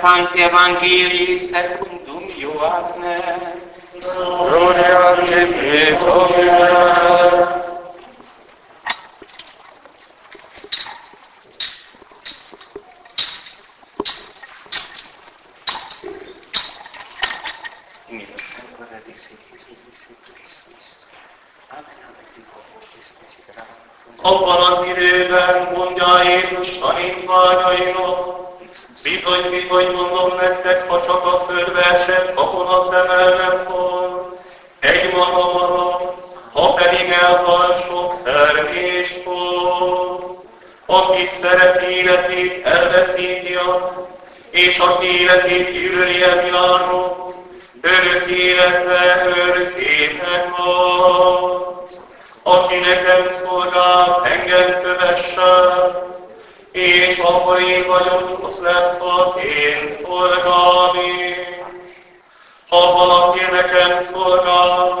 Sancti Evangelii secundum Ioanne. Gloria a te, Domine. Abban az időben mondja Jézus tanítványainak, bizony, bizony mondom nektek, ha csak a abban a szemel nem hal, egy maga marad, ha pedig elhal sok termést fog. Aki szeret életét, elveszíti azt, és aki életét gyűlöli a világot, örök életre őrzétek azt aki nekem szolgál, engem kövessen, és ahol én vagyok, ott lesz az én szolgám is. Ha valaki nekem szolgál,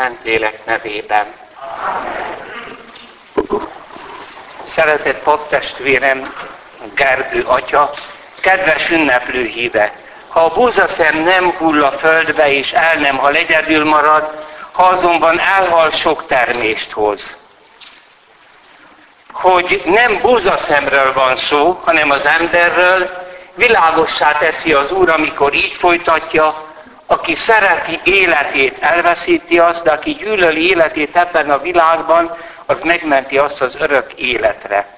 Szentlélek nevében. Szeretett paptestvérem, Gergő atya, kedves ünneplő híve, ha a búzaszem nem hull a földbe és el nem, ha egyedül marad, ha azonban elhal, sok termést hoz. Hogy nem búzaszemről van szó, hanem az emberről, világossá teszi az Úr, amikor így folytatja, aki szereti életét, elveszíti azt, de aki gyűlöli életét ebben a világban, az megmenti azt az örök életre.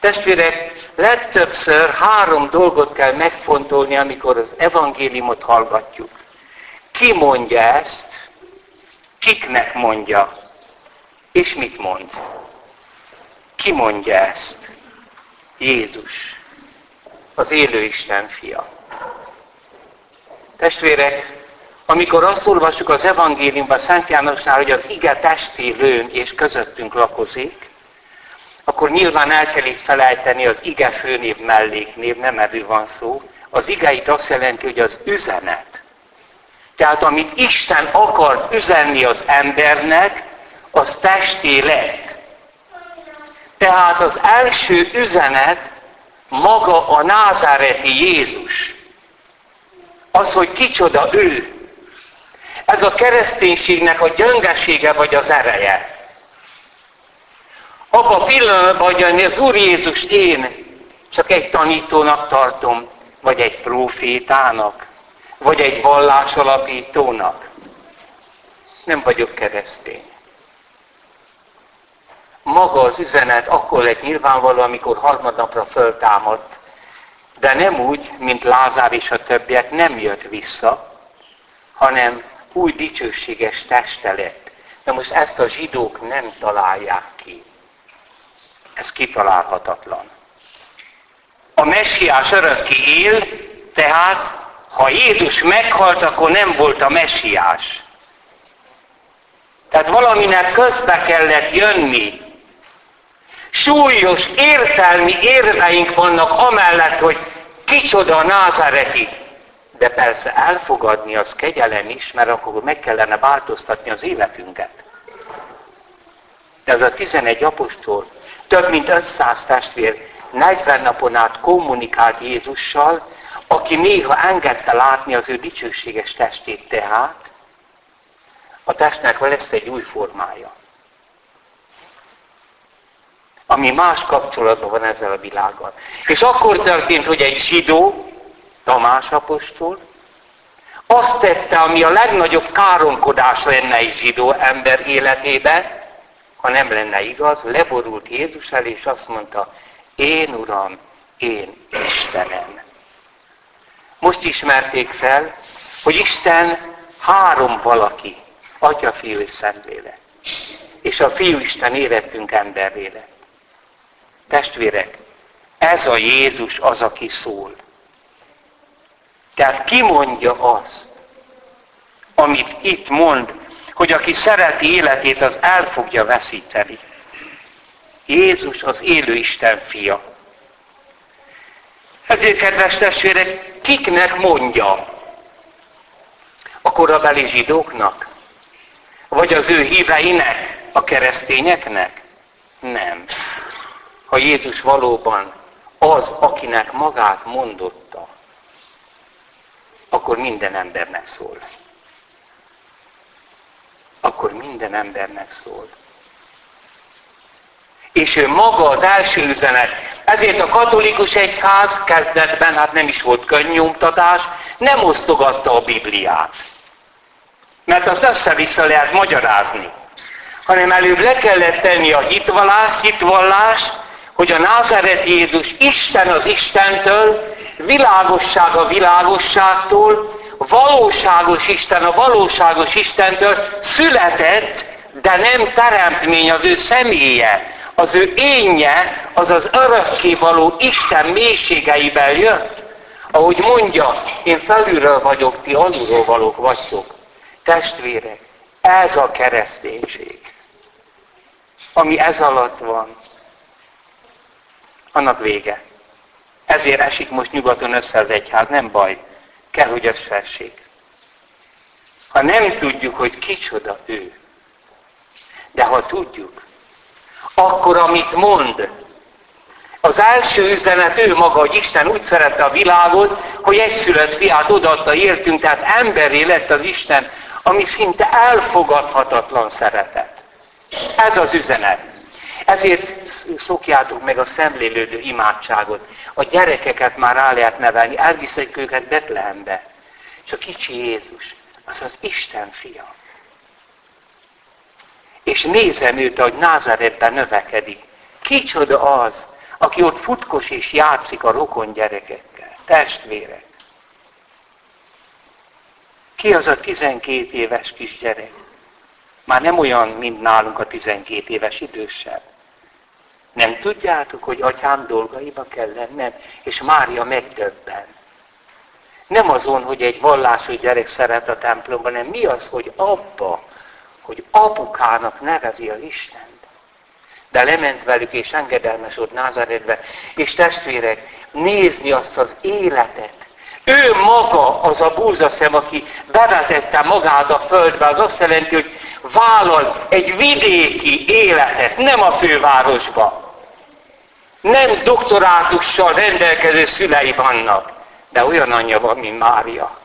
Testvérek, legtöbbször három dolgot kell megfontolni, amikor az evangéliumot hallgatjuk. Ki mondja ezt, kiknek mondja, és mit mond? Ki mondja ezt? Jézus, az élő Isten fia. Testvérek, amikor azt olvassuk az evangéliumban Szent Jánosnál, hogy az ige testi lőn és közöttünk lakozik, akkor nyilván el kell itt felejteni az ige főnév melléknév, nem erről van szó. Az ige itt azt jelenti, hogy az üzenet. Tehát amit Isten akart üzenni az embernek, az testé lett. Tehát az első üzenet maga a názáreti Jézus. Az, hogy kicsoda ő, ez a kereszténységnek a gyöngesége vagy az ereje. Abba a pillanatban, hogy az Úr Jézus én csak egy tanítónak tartom, vagy egy profétának, vagy egy vallásalapítónak. Nem vagyok keresztény. Maga az üzenet akkor lett nyilvánvaló, amikor harmadnapra föltámadt, de nem úgy, mint Lázár és a többiek, nem jött vissza, hanem új dicsőséges teste lett. De most ezt a zsidók nem találják ki. Ez kitalálhatatlan. A messiás örökké él, tehát ha Jézus meghalt, akkor nem volt a messiás. Tehát valaminek közbe kellett jönni. Súlyos értelmi érveink vannak amellett, hogy kicsoda a názáreti de persze elfogadni az kegyelem is, mert akkor meg kellene változtatni az életünket. Ez a 11 apostol, több mint 500 testvér 40 napon át kommunikált Jézussal, aki néha engedte látni az ő dicsőséges testét tehát, a testnek lesz egy új formája. Ami más kapcsolatban van ezzel a világgal. És akkor történt, hogy egy zsidó, Tamás apostol, azt tette, ami a legnagyobb káromkodás lenne egy zsidó ember életébe, ha nem lenne igaz, leborult Jézus elé, és azt mondta, én Uram, én Istenem. Most ismerték fel, hogy Isten három valaki, Atya, Fiú és Szentlélek. És a Fiú Isten érettünk emberré lett. Testvérek, ez a Jézus az, aki szól. Tehát ki mondja azt, amit itt mond, hogy aki szereti életét, az el fogja veszíteni. Jézus az élő Isten fia. Ezért, kedves testvérek, kiknek mondja? A korabeli zsidóknak? Vagy az ő híveinek? A keresztényeknek? Nem. Ha Jézus valóban az, akinek magát mondotta, akkor minden embernek szól. Akkor minden embernek szól. És ő maga az első üzenet. Ezért a katolikus egyház kezdetben, hát nem is volt könnyomtatás, nem osztogatta a Bibliát. Mert azt össze-vissza lehet magyarázni. Hanem előbb le kellett tenni a hitvallás, hitvallás, hogy a Názáret Jézus Isten az Istentől, világosság a világosságtól, valóságos Isten a valóságos Istentől született, de nem teremtmény az ő személye. Az ő énje, az az örökkévaló Isten mélységeiben jött. Ahogy mondja, én felülről vagyok, ti alulról valók vagytok. Testvérek, ez a kereszténység, ami ez alatt van, annak vége. Ezért esik most nyugaton össze az egyház, nem baj, kell, hogy összeessék. Ha nem tudjuk, hogy kicsoda ő, de ha tudjuk, akkor amit mond, az első üzenet ő maga, hogy Isten úgy szerette a világot, hogy egy szület fiát odaadta értünk, tehát emberé lett az Isten, ami szinte elfogadhatatlan szeretet. Ez az üzenet. Ezért szokjátok meg a szemlélődő imádságot. A gyerekeket már rá lehet nevelni, elviszek őket Betlehembe. És a kicsi Jézus, az az Isten fia. És nézem őt, ahogy Názáretben növekedik. Kicsoda az, aki ott futkos és játszik a rokon gyerekekkel, testvérek. Ki az a 12 éves kisgyerek? Már nem olyan, mint nálunk a 12 éves idősebb. Nem tudjátok, hogy atyám dolgaiba kell lennem, és Mária megdöbben. Nem azon, hogy egy vallásos gyerek szeret a templomban, hanem mi az, hogy abba, hogy apukának nevezi az Istent. De lement velük és engedelmesod Názáretbe, és testvérek, nézni azt az életet, ő maga az a búzaszem, aki bevetette magát a földbe, az azt jelenti, hogy vállal egy vidéki életet, nem a fővárosba. Nem doktorátussal rendelkező szülei vannak, de olyan anyja van, mint Mária.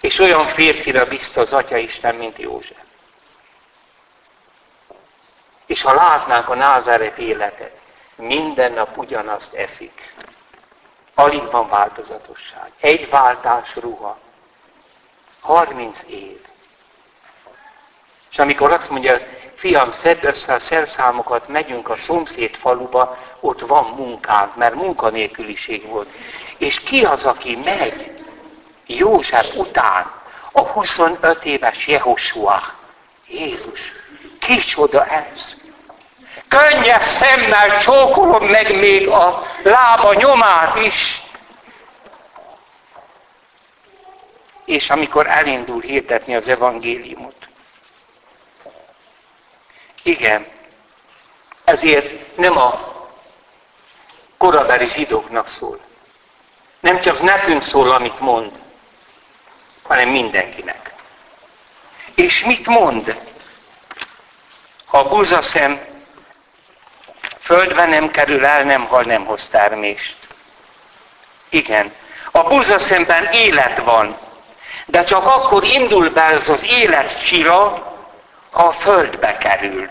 És olyan férfira bízta az Atya Isten, mint József. És ha látnánk a názáret életet, minden nap ugyanazt eszik. Alig van változatosság. Egy váltás ruha. 30 év. És amikor azt mondja, fiam, szedd össze a szerszámokat, megyünk a szomszéd faluba, ott van munkánk, mert munkanélküliség volt. És ki az, aki megy József után, a 25 éves Jehosua? Jézus, kicsoda ez? Könnyes szemmel csókolom meg még a lába nyomát is. És amikor elindul hirdetni az evangéliumot. Igen, ezért nem a korabeli zsidóknak szól. Nem csak nekünk szól, amit mond, hanem mindenkinek. És mit mond? Ha a búzaszem Földbe nem kerül el, nem hal, nem hoz termést. Igen. A búzaszemben élet van. De csak akkor indul be ez az élet csira, ha a földbe kerül.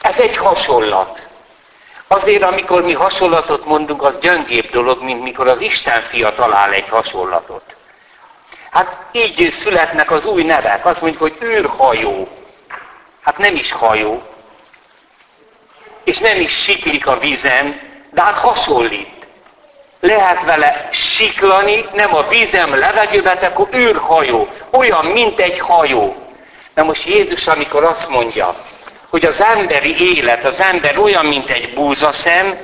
Ez egy hasonlat. Azért, amikor mi hasonlatot mondunk, az gyöngébb dolog, mint mikor az Isten fia talál egy hasonlatot. Hát így születnek az új nevek. Azt mondjuk, hogy űrhajó. Hát nem is hajó. És nem is siklik a vízen, de hát hasonlít. Lehet vele siklani, nem a vízem levegőben, akkor űrhajó. Olyan, mint egy hajó. Na most Jézus, amikor azt mondja, hogy az emberi élet, az ember olyan, mint egy búzaszem,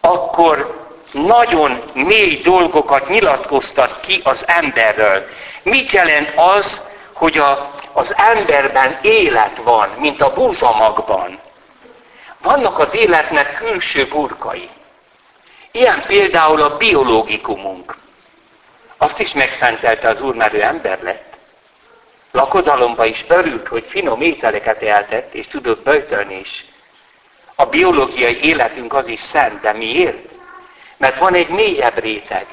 akkor nagyon mély dolgokat nyilatkoztat ki az emberről. Mit jelent az, hogy a, az emberben élet van, mint a búzamagban? Vannak az életnek külső burkai. Ilyen például a biológikumunk. Azt is megszentelte az Úr, mert ő ember lett. Lakodalomba is örült, hogy finom ételeket eltett, és tudott böjtölni is. A biológiai életünk az is szent, de miért? Mert van egy mélyebb réteg.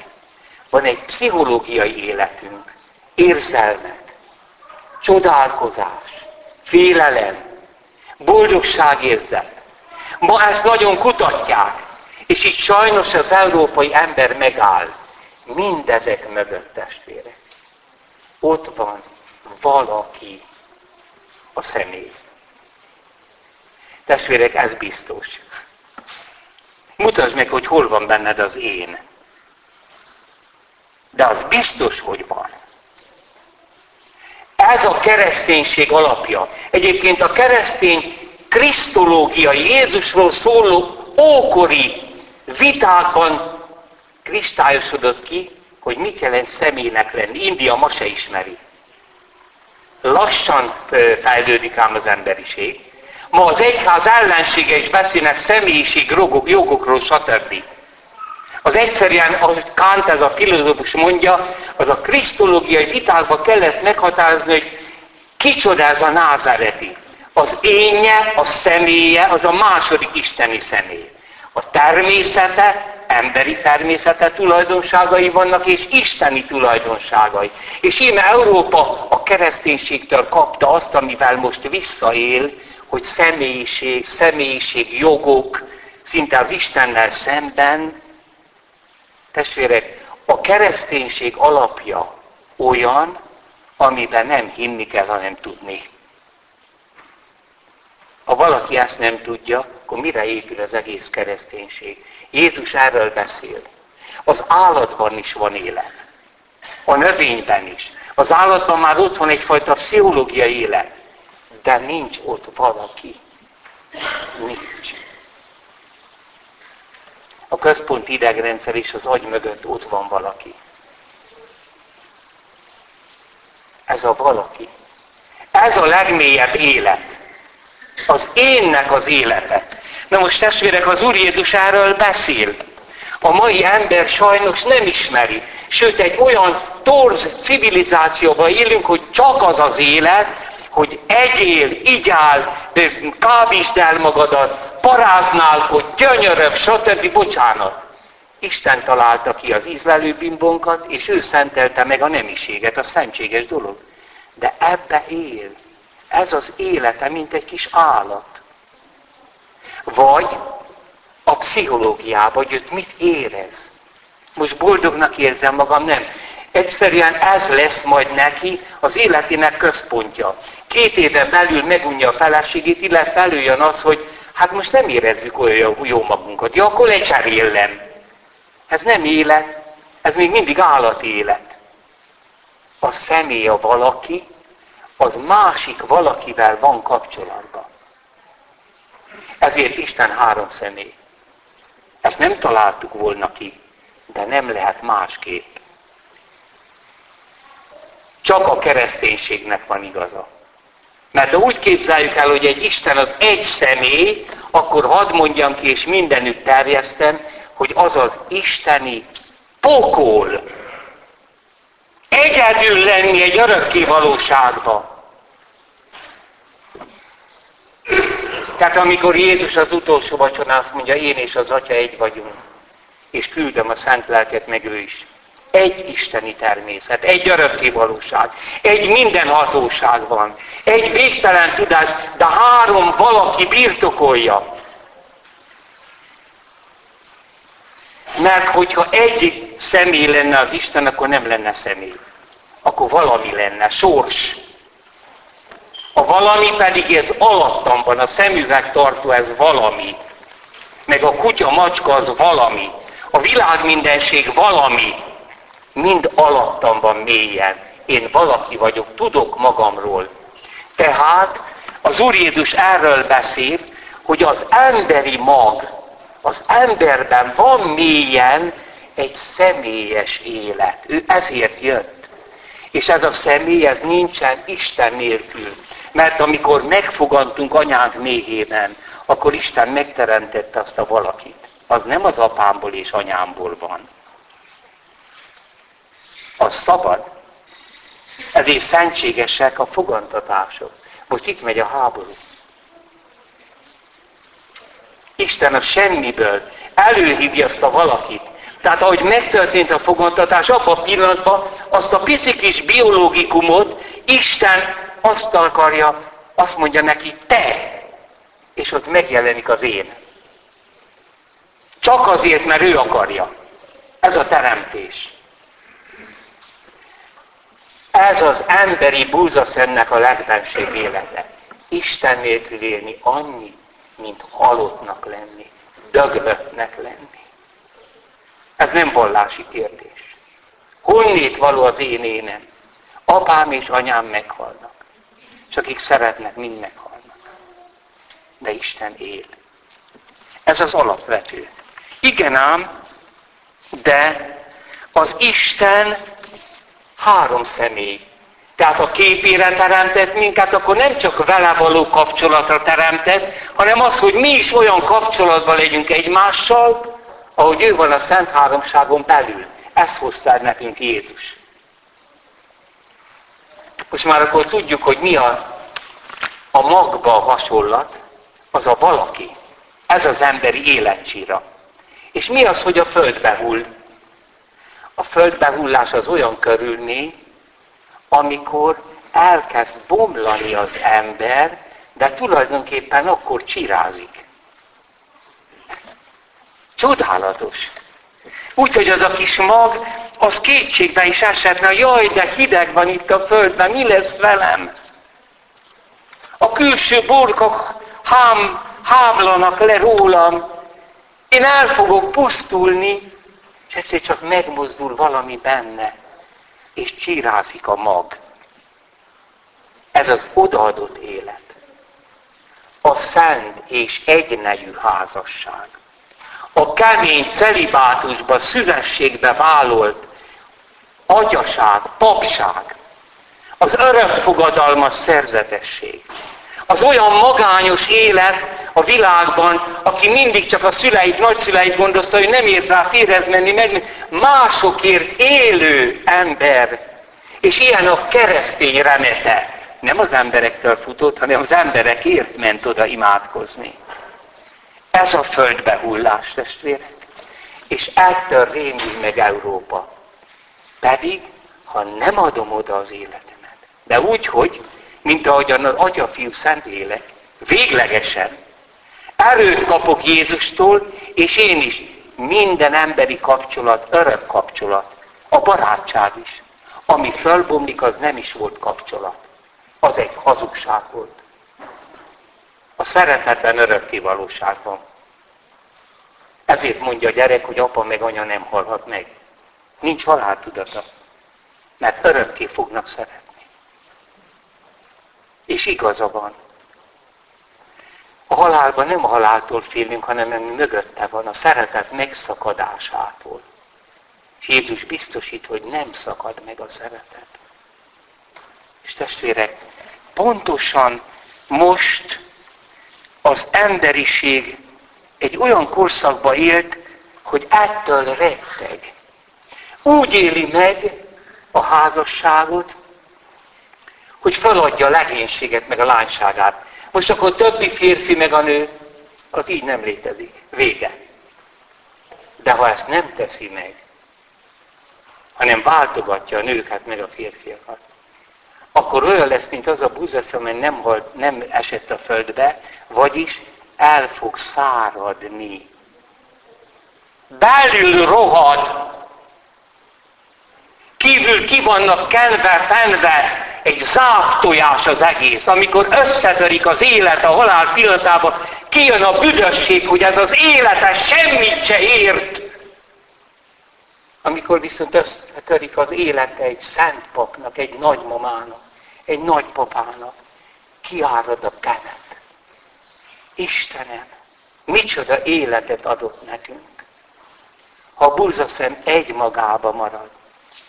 Van egy pszichológiai életünk. Érzelmek, csodálkozás, félelem, boldogságérzet. Ma ezt nagyon kutatják, és itt sajnos az európai ember megáll. Mindezek mögött testvérek. Ott van valaki a személy. Testvérek, ez biztos. Mutasd meg, hogy hol van benned az én. De az biztos, hogy van. Ez a kereszténység alapja. Egyébként a keresztény krisztológia Jézusról szóló ókori vitákban kristályosodott ki, hogy mit jelent személynek lenni. India ma se ismeri. Lassan fejlődik ám az emberiség. Ma az egyház ellensége is beszélnek személyiség, jogok, jogokról, stb. Az egyszerűen, ahogy Kant, ez a filozófus mondja, az a krisztológiai vitákban kellett meghatározni, hogy kicsoda ez a názáreti. Az énje, a személye, az a második isteni személy. A természete, emberi természete tulajdonságai vannak, és isteni tulajdonságai. És íme Európa a kereszténységtől kapta azt, amivel most visszaél, hogy személyiség, személyiség, jogok, szinte az Istennel szemben. Testvérek, a kereszténység alapja olyan, amiben nem hinni kell, hanem tudni. Ha valaki ezt nem tudja, akkor mire épül az egész kereszténység? Jézus erről beszél. Az állatban is van élet. A növényben is. Az állatban már ott van egyfajta pszichológiai élet. De nincs ott valaki. Nincs. A központi idegrendszer és az agy mögött ott van valaki. Ez a valaki. Ez a legmélyebb élet. Az énnek az élete. Na most testvérek, az Úr Jézus erről beszél. A mai ember sajnos nem ismeri. Sőt, egy olyan torz civilizációban élünk, hogy csak az az élet, hogy egyél, igyál, kábítsd el magadat, paráznál, hogy gyönyörök, stb. Bocsánat. Isten találta ki az ízlelő bimbonkat, és ő szentelte meg a nemiséget, a szentséges dolog. De ebbe él. Ez az élete, mint egy kis állat. Vagy a pszichológiába, hogy őt mit érez. Most boldognak érzem magam, nem. Egyszerűen ez lesz majd neki az életének központja. Két éven belül megunja a feleségét, illetve előjön az, hogy hát most nem érezzük olyan jó magunkat. Ja, akkor lecserélem. Ez nem élet, ez még mindig állati élet. A személy a valaki, az másik valakivel van kapcsolatban. Ezért Isten három személy. Ezt nem találtuk volna ki, de nem lehet másképp. Csak a kereszténységnek van igaza. Mert ha úgy képzeljük el, hogy egy Isten az egy személy, akkor hadd mondjam ki, és mindenütt terjesztem, hogy az az isteni pokol. Egyedül lenni egy örökké valóságban. Tehát amikor Jézus az utolsó vacsorán azt mondja, én és az Atya egy vagyunk, és küldöm a Szent Lelket, meg ő is. Egy isteni természet, egy örökké valóság, egy mindenhatóság van, egy végtelen tudás, de három valaki birtokolja. Mert hogyha egy személy lenne az Isten, akkor nem lenne személy. Akkor valami lenne, sors. A valami pedig ez alattam van, a szemüveg tartó ez valami. Meg a kutya, macska az valami. A világ mindenség valami. Mind alattam van mélyen. Én valaki vagyok, tudok magamról. Tehát az Úr Jézus erről beszél, hogy az emberi mag, az emberben van mélyen egy személyes élet. Ő ezért jött. És ez a személy, ez nincsen Isten nélkül. Mert amikor megfogantunk anyánk méhében, akkor Isten megteremtette azt a valakit. Az nem az apámból és anyámból van. Az szabad. Ezért szentségesek a fogantatások. Most itt megy a háború. Isten a semmiből előhívja azt a valakit. Tehát ahogy megtörtént a fogantatás, abban a pillanatban azt a pici kis biológikumot Isten azt akarja, azt mondja neki, te! És ott megjelenik az én. Csak azért, mert ő akarja. Ez a teremtés. Ez az emberi búzaszennek a legbenség élete. Isten nélkül élni annyi, mint halottnak lenni, döglöttnek lenni. Ez nem vallási kérdés. Honnét való az én énem? Apám és anyám meghalnak. És akik szeretnek, mind meghalnak. De Isten él. Ez az alapvető. Igen ám, de az Isten három személy. Tehát a képére teremtett minket, akkor nem csak vele való kapcsolatra teremtett, hanem az, hogy mi is olyan kapcsolatban legyünk egymással, ahogy ő van a Szent Háromságon belül. Ezt hozta nekünk Jézus. Most már akkor tudjuk, hogy mi a, a magba hasonlat, az a valaki. Ez az emberi életcsíra. És mi az, hogy a földbe hull? A földbehullás az olyan körülmény, amikor elkezd bomlani az ember, de tulajdonképpen akkor csirázik. Csodálatos. Úgyhogy az a kis mag, az kétségbe is esetne, jaj, de hideg van itt a földben, mi lesz velem? A külső burkok hám, hámlanak le rólam, én el fogok pusztulni, és egyszer csak megmozdul valami benne, és csírázik a mag. Ez az odaadott élet. A szent és egynegyű házasság. A kemény celibátusba, szüzességbe válolt agyaság, papság. Az örökfogadalmas szerzetesség az olyan magányos élet a világban, aki mindig csak a szüleit, nagyszüleit gondozta, hogy nem ért rá férhez menni, meg másokért élő ember. És ilyen a keresztény remete. Nem az emberektől futott, hanem az emberekért ment oda imádkozni. Ez a földbehullás, testvérek. És ettől rémül meg Európa. Pedig, ha nem adom oda az életemet, de úgy, hogy mint ahogyan az Atya, Fiú, Szentlélek, véglegesen erőt kapok Jézustól, és én is minden emberi kapcsolat, örök kapcsolat, a barátság is. Ami fölbomlik, az nem is volt kapcsolat. Az egy hazugság volt. A szeretetben örökké valóság van. Ezért mondja a gyerek, hogy apa meg anya nem halhat meg. Nincs haláltudata. Mert örökké fognak szeretni. És igaza van. A halálban nem a haláltól félünk, hanem mögötte van a szeretet megszakadásától. És Jézus biztosít, hogy nem szakad meg a szeretet. És testvérek, pontosan most az emberiség egy olyan korszakba élt, hogy ettől retteg. Úgy éli meg a házasságot, hogy feladja a legénységet, meg a lányságát. Most akkor többi férfi, meg a nő, az így nem létezik. Vége. De ha ezt nem teszi meg, hanem váltogatja a nőket meg a férfiakat. Akkor olyan lesz, mint az a búzasz, amely nem, halt, nem esett a földbe, vagyis el fog száradni. Belül rohad, kívül ki vannak kenve, fenve, egy záptojás az egész, amikor összetörik az élet a halál pillanatában, kijön a büdösség, hogy ez az élete semmit se ért. Amikor viszont összetörik az élete egy szent papnak, egy nagymamának, egy nagypapának, kiárad a kenet. Istenem, micsoda életet adott nekünk. Ha a burzaszem egy magába marad,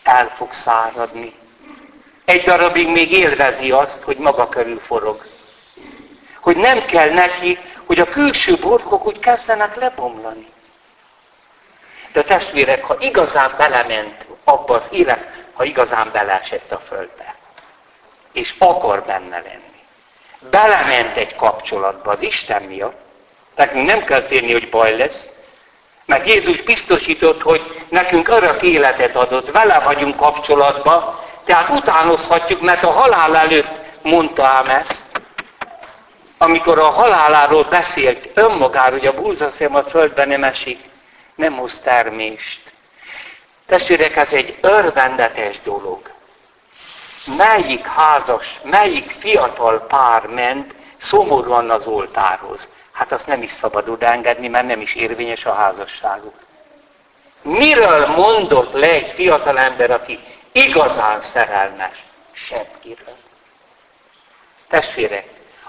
el fog száradni. Egy darabig még élvezi azt, hogy maga körül forog. Hogy nem kell neki, hogy a külső borkok úgy kezdenek lebomlani. De testvérek, ha igazán belement abba az élet, ha igazán beleesett a földbe, és akar benne lenni, belement egy kapcsolatba az Isten miatt, nekünk nem kell félni, hogy baj lesz, mert Jézus biztosított, hogy nekünk örök életet adott, vele vagyunk kapcsolatban, tehát utánozhatjuk, mert a halál előtt mondta ám ezt, amikor a haláláról beszélt önmagáról, hogy a búzaszém a földben nem esik, nem hoz termést. Testvérek, ez egy örvendetes dolog. Melyik házas, melyik fiatal pár ment szomorúan az oltárhoz? Hát azt nem is szabad odaengedni, mert nem is érvényes a házasságuk. Miről mondott le egy fiatal ember, aki igazán szerelmes? Semmiről. Testvérek,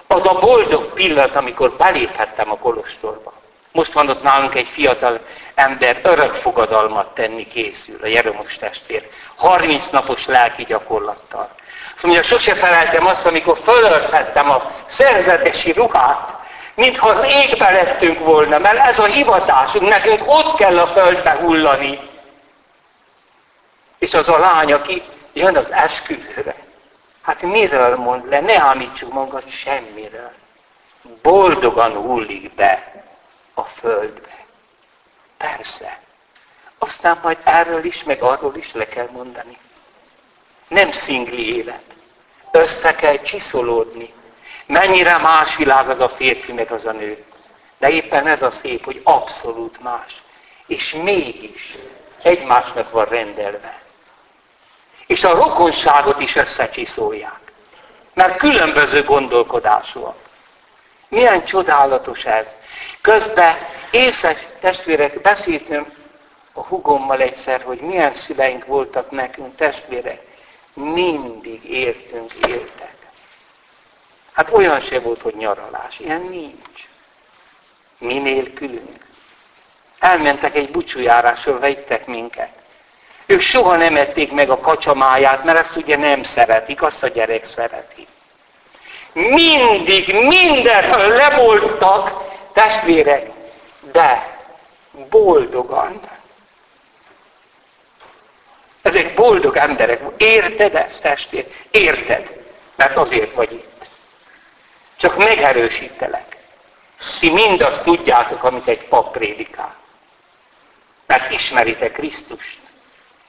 az a boldog pillanat, amikor beléphettem a kolostorba. Most van ott nálunk egy fiatal ember, örök fogadalmat tenni készül, a Jeromos testvér. 30 napos lelki gyakorlattal. Azt mondja, sose feleltem azt, amikor fölölthettem a szerzetesi ruhát, mintha az égbe lettünk volna, mert ez a hivatásunk, nekünk ott kell a földbe hullani. És az a lány, aki jön az esküvőre, hát miről mond le? Ne ámítsuk magad semmiről. Boldogan hullik be a földbe. Persze. Aztán majd erről is, meg arról is le kell mondani. Nem szingli élet. Össze kell csiszolódni. Mennyire más világ az a férfi, meg az a nő. De éppen ez a szép, hogy abszolút más. És mégis egymásnak van rendelve. És a rokonságot is összecsiszolják. Mert különböző gondolkodásúak. Milyen csodálatos ez. Közben észes testvérek, beszéltem a hugommal egyszer, hogy milyen szüleink voltak nekünk testvérek. Mindig értünk, éltek. Hát olyan se volt, hogy nyaralás. Ilyen nincs. Mi nélkülünk. Elmentek egy búcsújárásról, vettek minket. Ők soha nem ették meg a kacsamáját, mert ezt ugye nem szeretik, azt a gyerek szereti. Mindig, mindenről levoltak testvérek, de boldogan. Ezek boldog emberek. Érted ezt, testvér? Érted? Mert azért vagy itt. Csak megerősítelek. Ti mindazt tudjátok, amit egy pap prédikál. Mert ismeritek Krisztust.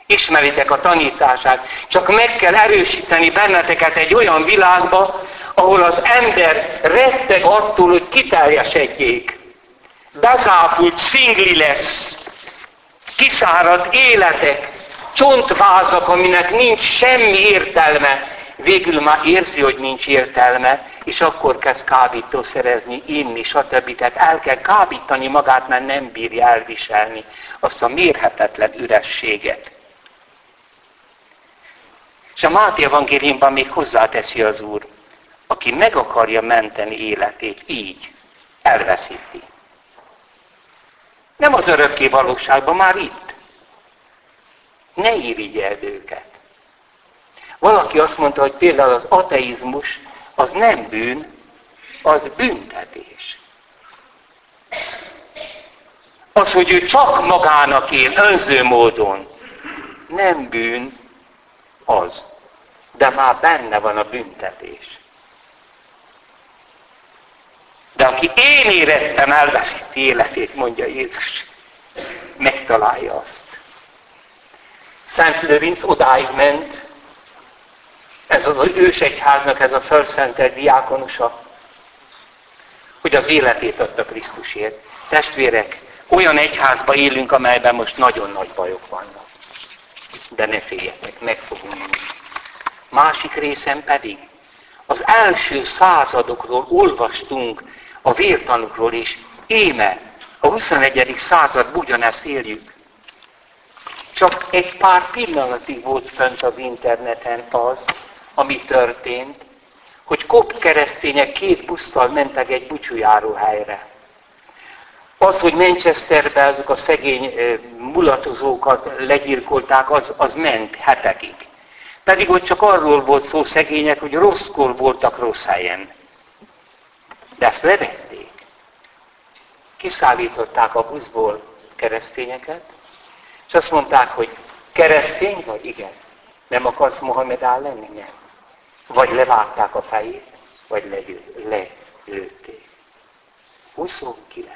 Ismeritek a tanítását. Csak meg kell erősíteni benneteket egy olyan világba, ahol az ember retteg attól, hogy kiteljesedjék. Bezápult szingli lesz. Kiszárad életek, csontvázak, aminek nincs semmi értelme. Végül már érzi, hogy nincs értelme, és akkor kezd kábítószerezni, inni, stb. Tehát el kell kábítani magát, mert nem bírja elviselni azt a mérhetetlen ürességet. És a Máté evangéliumban még hozzáteszi az Úr, aki meg akarja menteni életét így, elveszíti. Nem az örökké valóságban, már itt. Ne irigyeld őket. Valaki azt mondta, hogy például az ateizmus az nem bűn, az büntetés. Az, hogy ő csak magának él, önző módon, nem bűn, az. De már benne van a büntetés. De aki én érettem, elveszíti életét, mondja Jézus. Megtalálja azt. Szent Lőrinc odáig ment, ez az ősegyháznak ez a felszentelt diákonusa, hogy az életét adta Krisztusért. Testvérek, olyan egyházba élünk, amelyben most nagyon nagy bajok vannak. De ne féljetek, meg fogunk menni. Másik részen pedig az első századokról olvastunk, a vértanukról is. Éme, a 21. század ugyanezt éljük. Csak egy pár pillanatig volt fönt az interneten az, ami történt, hogy kop keresztények két busszal mentek egy helyre. Az, hogy Manchesterbe azok a szegény mulatozókat legyilkolták, az, az ment hetekig. Pedig ott csak arról volt szó szegények, hogy rosszkor voltak rossz helyen. De ezt levették. Kiszállították a buszból keresztényeket, és azt mondták, hogy keresztény vagy? Igen. Nem akarsz Mohamed lenni? Nem. Vagy levágták a fejét, vagy lelőtték. 29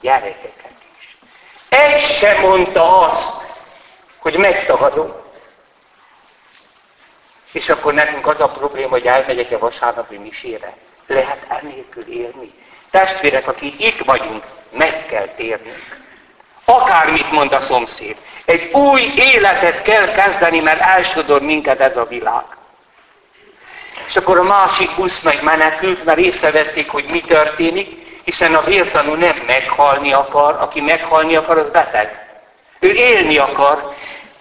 gyerekeket is. Egy sem mondta azt, hogy megtagadom. És akkor nekünk az a probléma, hogy elmegyek a vasárnapi misére. Lehet ennélkül élni. Testvérek, akik itt vagyunk, meg kell térnünk. Akármit mond a szomszéd. Egy új életet kell kezdeni, mert elsodor minket ez a világ. És akkor a másik busz meg menekült, mert észrevették, hogy mi történik, hiszen a vértanú nem meghalni akar, aki meghalni akar, az beteg. Ő élni akar,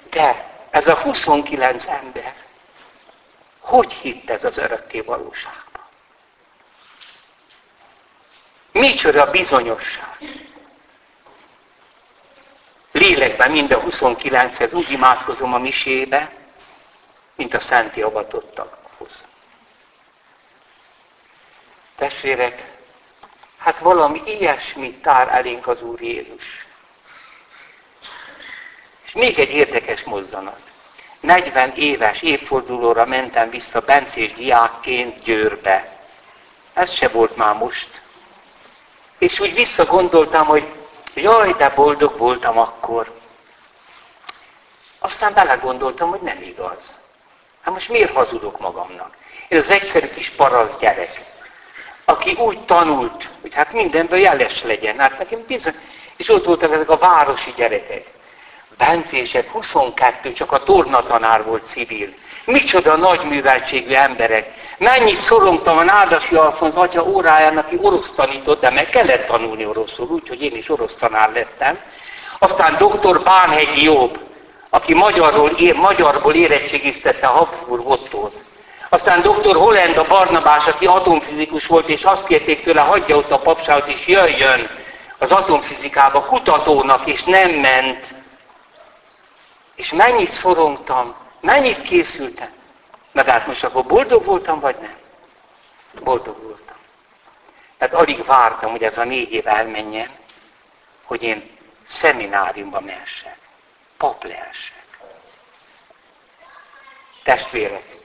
de ez a 29 ember, hogy hitt ez az örökké valóságban? Micsoda bizonyosság. Lélekben mind a 29-hez úgy imádkozom a misébe, mint a szenti avatottakhoz. Testvérek, hát valami ilyesmit tár elénk az Úr Jézus. És még egy érdekes mozzanat. 40 éves évfordulóra mentem vissza bencés diákként Győrbe. Ez se volt már most. És úgy visszagondoltam, hogy jaj, de boldog voltam akkor. Aztán belegondoltam, hogy nem igaz. Hát most miért hazudok magamnak? Én az egyszerű kis parasz gyerek, aki úgy tanult, hogy hát mindenből jeles legyen. Hát nekem bizony, és ott voltak ezek a városi gyerekek. Bencések, 22, csak a tornatanár volt civil. Micsoda nagy műveltségű emberek. Mennyit szorongtam a Nádasi Alfonz atya óráján, aki orosz tanított, de meg kellett tanulni oroszul, úgyhogy én is orosz tanár lettem. Aztán dr. Bánhegyi Jobb, aki magyarról, magyarból érettségiztette a Habsburg Ottót. Aztán dr. Holland a Barnabás, aki atomfizikus volt, és azt kérték tőle, hagyja ott a papságot, és jöjjön az atomfizikába kutatónak, és nem ment. És mennyit szorongtam, mennyit készültem. Na de hát most akkor boldog voltam, vagy nem? Boldog voltam. Tehát alig vártam, hogy ez a négy év elmenjen, hogy én szemináriumba mehessek, pap lehessek. Testvérek,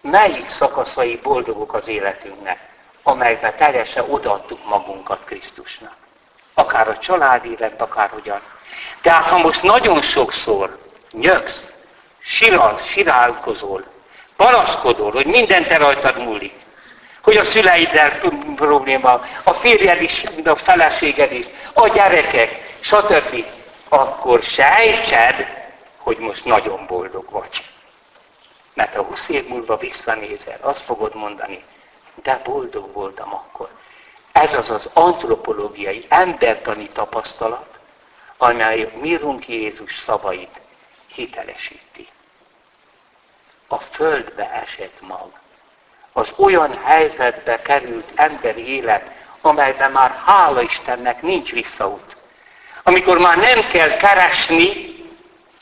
melyik szakaszai boldogok az életünknek, amelyben teljesen odaadtuk magunkat Krisztusnak. Akár a család élet, akár hogyan. Tehát ha most nagyon sokszor nyögsz, siral, sirálkozol, panaszkodol, hogy minden te rajtad múlik, hogy a szüleiddel probléma, a férjed is, a feleséged is, a gyerekek, stb., akkor sejtsed, hogy most nagyon boldog vagy. Mert ha 20 év múlva visszanézel, azt fogod mondani, de boldog voltam akkor. Ez az az antropológiai, embertani tapasztalat, amely Mirunk Jézus szavait hitelesíti. A földbe esett mag. Az olyan helyzetbe került emberi élet, amelyben már hála Istennek nincs visszaút. Amikor már nem kell keresni,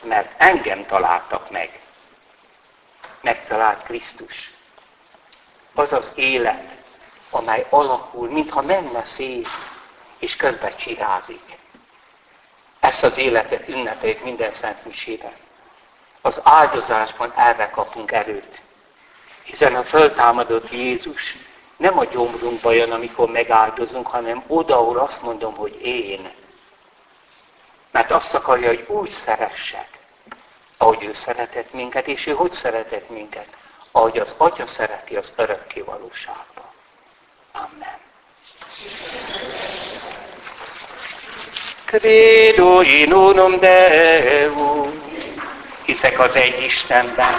mert engem találtak meg megtalált Krisztus. Az az élet, amely alakul, mintha menne szét, és közben csirázik. Ezt az életet ünnepeljük minden szent misében. Az áldozásban erre kapunk erőt. Hiszen a föltámadott Jézus nem a gyomrunkba jön, amikor megáldozunk, hanem oda, ahol azt mondom, hogy én. Mert azt akarja, hogy úgy szeressek, ahogy ő szeretett minket, és ő hogy szeretett minket, ahogy az Atya szereti az örökké valóságba. Amen. Credo in unum Deum, hiszek az egy Istenben.